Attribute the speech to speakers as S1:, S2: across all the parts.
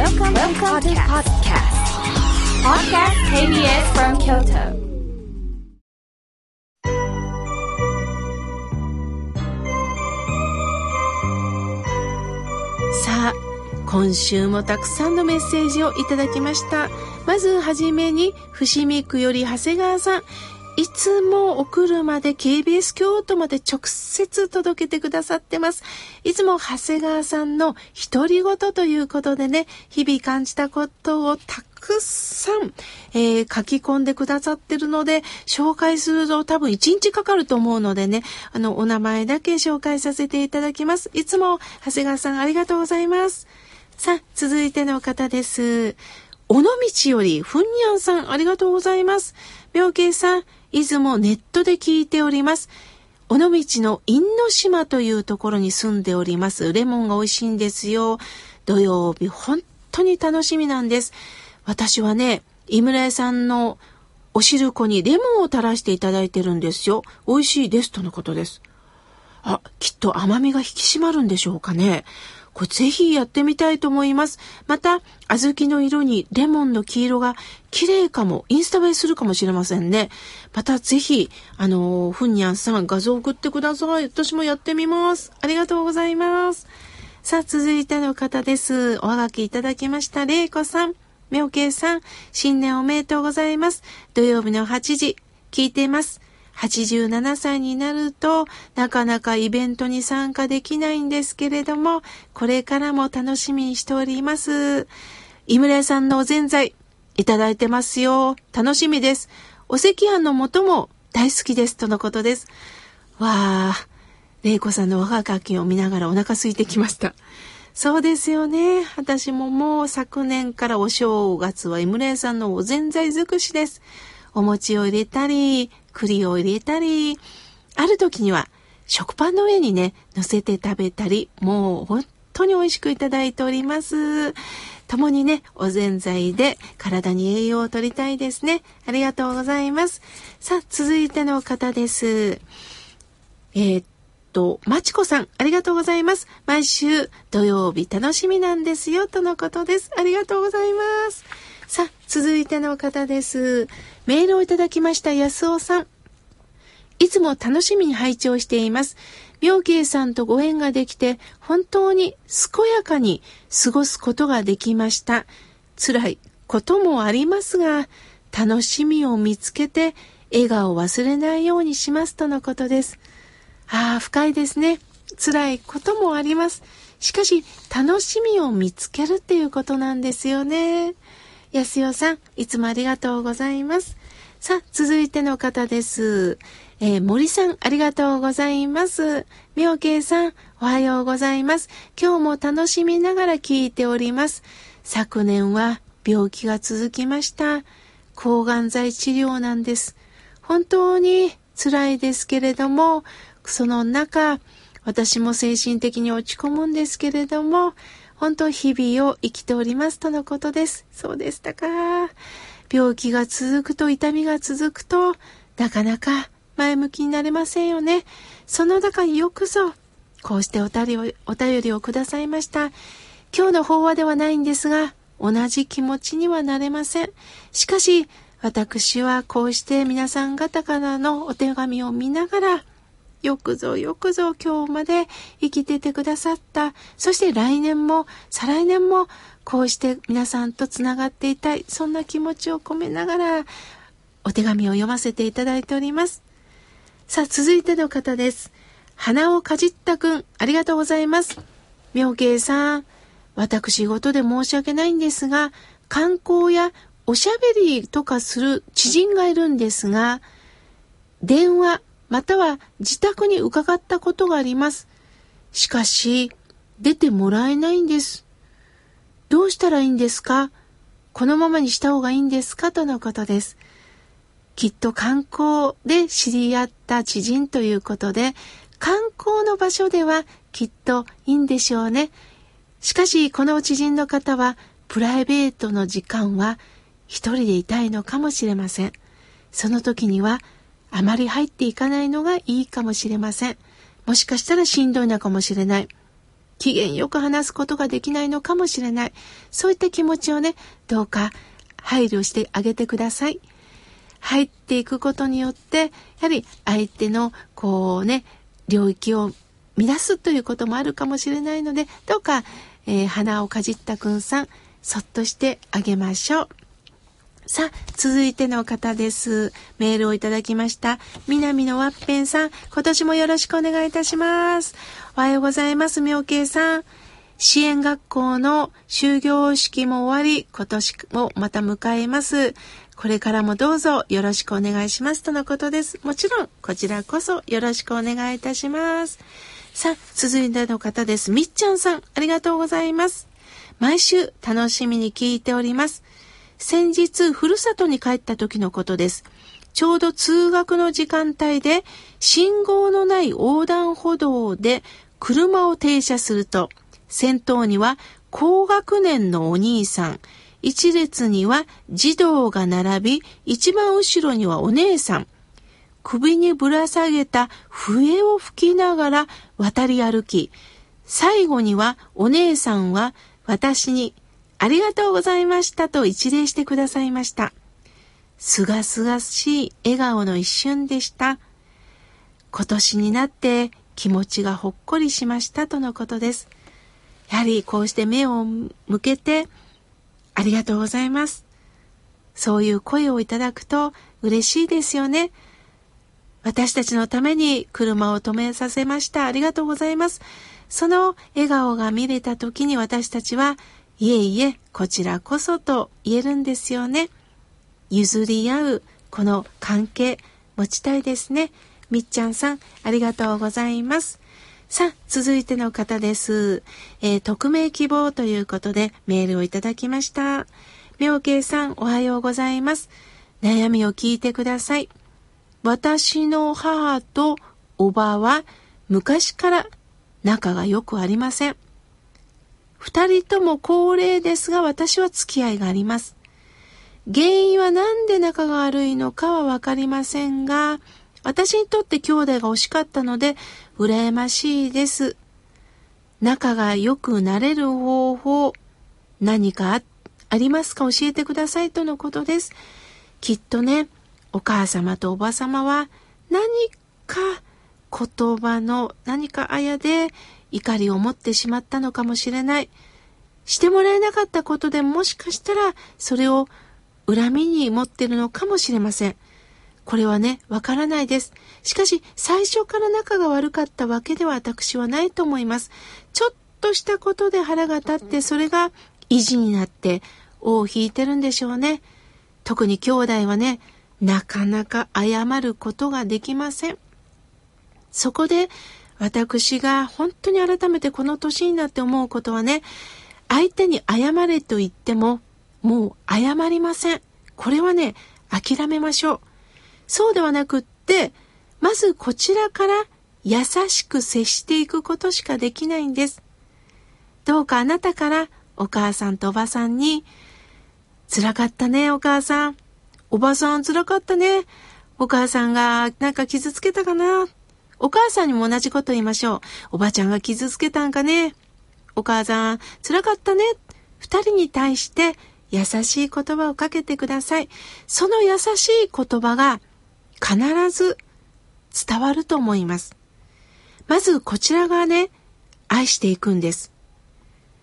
S1: Welcome to the チ
S2: さあ今週もたくさんのメッセージをいただきました。まずはめに伏見区より長谷川さん。いつもお車で KBS 京都まで直接届けてくださってます。いつも長谷川さんの独り言ということでね、日々感じたことをたくさん、えー、書き込んでくださってるので、紹介すると多分1日かかると思うのでね、あの、お名前だけ紹介させていただきます。いつも長谷川さんありがとうございます。さあ、続いての方です。尾道より、ふんにゃんさん、ありがとうございます。病気さん、いつもネットで聞いております。尾道の因島というところに住んでおります。レモンが美味しいんですよ。土曜日、本当に楽しみなんです。私はね、井村屋さんのお汁粉にレモンを垂らしていただいてるんですよ。美味しいですとのことです。あ、きっと甘みが引き締まるんでしょうかね。これぜひやってみたいと思います。また、小豆の色にレモンの黄色が綺麗かも、インスタ映えするかもしれませんね。またぜひ、あの、ふんにゃんさん画像送ってください。私もやってみます。ありがとうございます。さあ、続いての方です。おはがきいただきました。れいこさん。みょうけいさん。新年おめでとうございます。土曜日の8時、聞いています。87歳になるとなかなかイベントに参加できないんですけれども、これからも楽しみにしております。井村屋さんのおぜんざいいただいてますよ。楽しみです。お赤飯の素も大好きです。とのことです。わあ、玲子さんの若かきを見ながらお腹空いてきました。そうですよね。私ももう昨年からお正月は井村屋さんのおぜんざい尽くしです。お餅を入れたり、栗を入れたり、ある時には食パンの上にね、乗せて食べたり、もう本当に美味しくいただいております。共にね、おぜんざいで体に栄養を取りたいですね。ありがとうございます。さあ、続いての方です。えー、っと、まちこさん、ありがとうございます。毎週土曜日楽しみなんですよ、とのことです。ありがとうございます。さあ、続いての方です。メールをいただきました、安尾さん。いつも楽しみに拝聴しています。妙慶さんとご縁ができて、本当に健やかに過ごすことができました。辛いこともありますが、楽しみを見つけて、笑顔を忘れないようにしますとのことです。ああ、深いですね。辛いこともあります。しかし、楽しみを見つけるっていうことなんですよね。安代さん、いつもありがとうございます。さあ、続いての方です。えー、森さん、ありがとうございます。妙慶さん、おはようございます。今日も楽しみながら聞いております。昨年は病気が続きました。抗がん剤治療なんです。本当に辛いですけれども、その中、私も精神的に落ち込むんですけれども、本当日々を生きておりますとのことです。そうでしたか。病気が続くと痛みが続くと、なかなか前向きになれませんよね。その中によくぞ、こうしてお便りをお便りをくださいました。今日の法話ではないんですが、同じ気持ちにはなれません。しかし、私はこうして皆さん方からのお手紙を見ながら、よくぞよくぞ今日まで生きててくださった。そして来年も再来年もこうして皆さんとつながっていたい。そんな気持ちを込めながらお手紙を読ませていただいております。さあ続いての方です。花をかじったくん、ありがとうございます。妙慶さん、私事で申し訳ないんですが、観光やおしゃべりとかする知人がいるんですが、電話、または自宅に伺ったことがあります。しかし、出てもらえないんです。どうしたらいいんですか？このままにした方がいいんですか？とのことです。きっと観光で知り合った知人ということで、観光の場所ではきっといいんでしょうね。しかし、この知人の方は、プライベートの時間は一人でいたいのかもしれません。その時には、あまり入っていかないのがいいかもしれません。もしかしたらしんどいのかもしれない。機嫌よく話すことができないのかもしれない。そういった気持ちをね、どうか配慮してあげてください。入っていくことによって、やはり相手のこうね、領域を乱すということもあるかもしれないので、どうか、えー、鼻をかじったくんさん、そっとしてあげましょう。さあ、続いての方です。メールをいただきました。南のワッペンさん、今年もよろしくお願いいたします。おはようございます、妙慶さん。支援学校の終業式も終わり、今年もまた迎えます。これからもどうぞよろしくお願いしますとのことです。もちろん、こちらこそよろしくお願いいたします。さあ、続いての方です。みっちゃんさん、ありがとうございます。毎週楽しみに聞いております。先日、ふるさとに帰った時のことです。ちょうど通学の時間帯で、信号のない横断歩道で車を停車すると、先頭には高学年のお兄さん、一列には児童が並び、一番後ろにはお姉さん。首にぶら下げた笛を吹きながら渡り歩き、最後にはお姉さんは私にありがとうございましたと一礼してくださいました。すがすがしい笑顔の一瞬でした。今年になって気持ちがほっこりしましたとのことです。やはりこうして目を向けて、ありがとうございます。そういう声をいただくと嬉しいですよね。私たちのために車を止めさせました。ありがとうございます。その笑顔が見れた時に私たちはいえいえ、こちらこそと言えるんですよね。譲り合う、この関係、持ちたいですね。みっちゃんさん、ありがとうございます。さあ、続いての方です。えー、匿名希望ということでメールをいただきました。妙慶さん、おはようございます。悩みを聞いてください。私の母とおばは昔から仲が良くありません。二人とも高齢ですが私は付き合いがあります。原因は何で仲が悪いのかはわかりませんが、私にとって兄弟が惜しかったので、羨ましいです。仲が良くなれる方法、何かありますか？教えてくださいとのことです。きっとね、お母様とおば様は何か言葉の何かあやで怒りを持ってしまったのかもしれない。してもらえなかったことでもしかしたらそれを恨みに持ってるのかもしれません。これはね、わからないです。しかし、最初から仲が悪かったわけでは私はないと思います。ちょっとしたことで腹が立って、それが意地になって尾を引いてるんでしょうね。特に兄弟はね、なかなか謝ることができません。そこで私が本当に改めてこの年になって思うことはね、相手に謝れと言っても、もう謝りません。これはね、諦めましょう。そうではなくって、まずこちらから優しく接していくことしかできないんです。どうかあなたからお母さんとおばさんに、辛かったね、お母さん。おばさん辛かったね。お母さんがなんか傷つけたかな。お母さんにも同じこと言いましょう。おばちゃんが傷つけたんかね。お母さん、辛かったね。二人に対して優しい言葉をかけてください。その優しい言葉が必ず伝わると思います。まずこちら側ね、愛していくんです。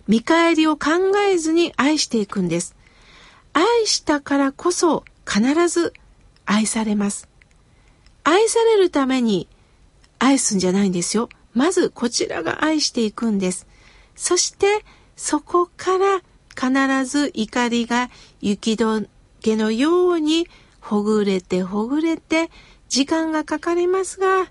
S2: 見返りを考えずに愛していくんです。愛したからこそ必ず愛されます。愛されるために愛すんじゃないんですよ。まずこちらが愛していくんです。そしてそこから必ず怒りが雪解けのようにほぐれてほぐれて時間がかかりますが、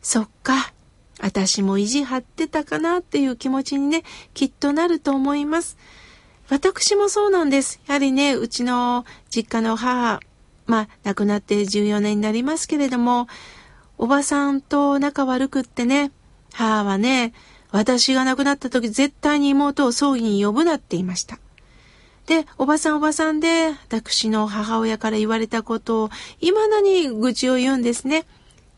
S2: そっか、私も意地張ってたかなっていう気持ちにね、きっとなると思います。私もそうなんです。やはりね、うちの実家の母、まあ、亡くなって14年になりますけれども、おばさんと仲悪くってね、母はね、私が亡くなった時絶対に妹を葬儀に呼ぶなって言いました。で、おばさんおばさんで、私の母親から言われたことを、未だに愚痴を言うんですね。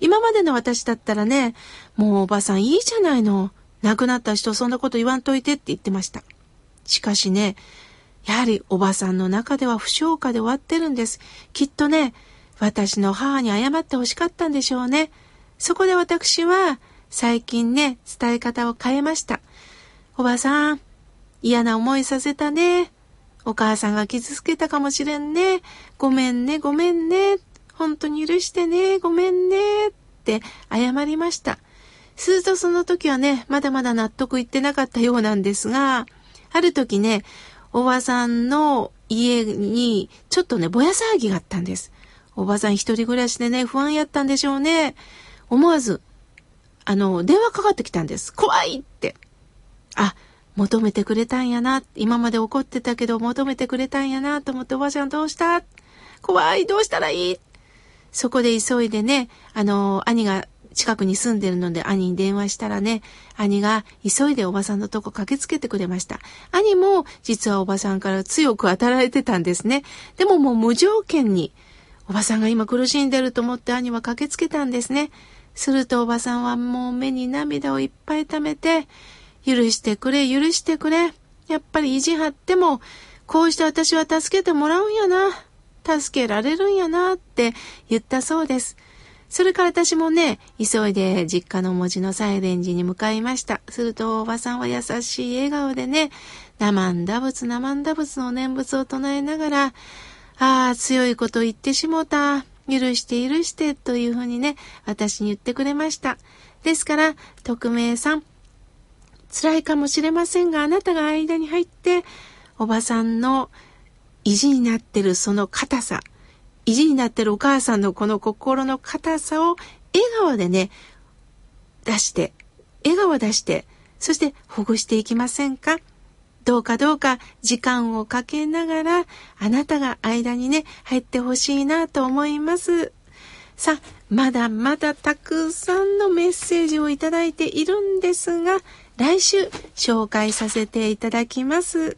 S2: 今までの私だったらね、もうおばさんいいじゃないの。亡くなった人そんなこと言わんといてって言ってました。しかしね、やはりおばさんの中では不祥化で終わってるんです。きっとね、私の母に謝ってほしかったんでしょうね。そこで私は最近ね、伝え方を変えました。おばさん、嫌な思いさせたね。お母さんが傷つけたかもしれんね。ごめんね、ごめんね。本当に許してね、ごめんね。って謝りました。するとその時はね、まだまだ納得いってなかったようなんですが、ある時ね、おばさんの家にちょっとね、ぼや騒ぎがあったんです。おばさん一人暮らしでね、不安やったんでしょうね。思わず、あの、電話かかってきたんです。怖いって。あ、求めてくれたんやな。今まで怒ってたけど求めてくれたんやなと思っておばちゃんどうした？怖いどうしたらいい？そこで急いでね、あの、兄が近くに住んでるので兄に電話したらね、兄が急いでおばさんのとこ駆けつけてくれました。兄も実はおばさんから強く当たられてたんですね。でももう無条件に、おばさんが今苦しんでると思って兄は駆けつけたんですね。するとおばさんはもう目に涙をいっぱい溜めて、許してくれ、許してくれ。やっぱり意地張っても、こうして私は助けてもらうんやな。助けられるんやなって言ったそうです。それから私もね、急いで実家の文字のサイレンジに向かいました。するとおばさんは優しい笑顔でね、生んだ仏生んだ仏の念仏を唱えながら、ああ、強いこと言ってしもた。許して許してというふうにね、私に言ってくれました。ですから、匿名さん、辛いかもしれませんが、あなたが間に入って、おばさんの意地になってるその硬さ、意地になってるお母さんのこの心の硬さを笑顔でね、出して、笑顔出して、そしてほぐしていきませんか？どうかどうか時間をかけながら、あなたが間にね、入ってほしいなと思います。さあ、まだまだたくさんのメッセージをいただいているんですが、来週紹介させていただきます。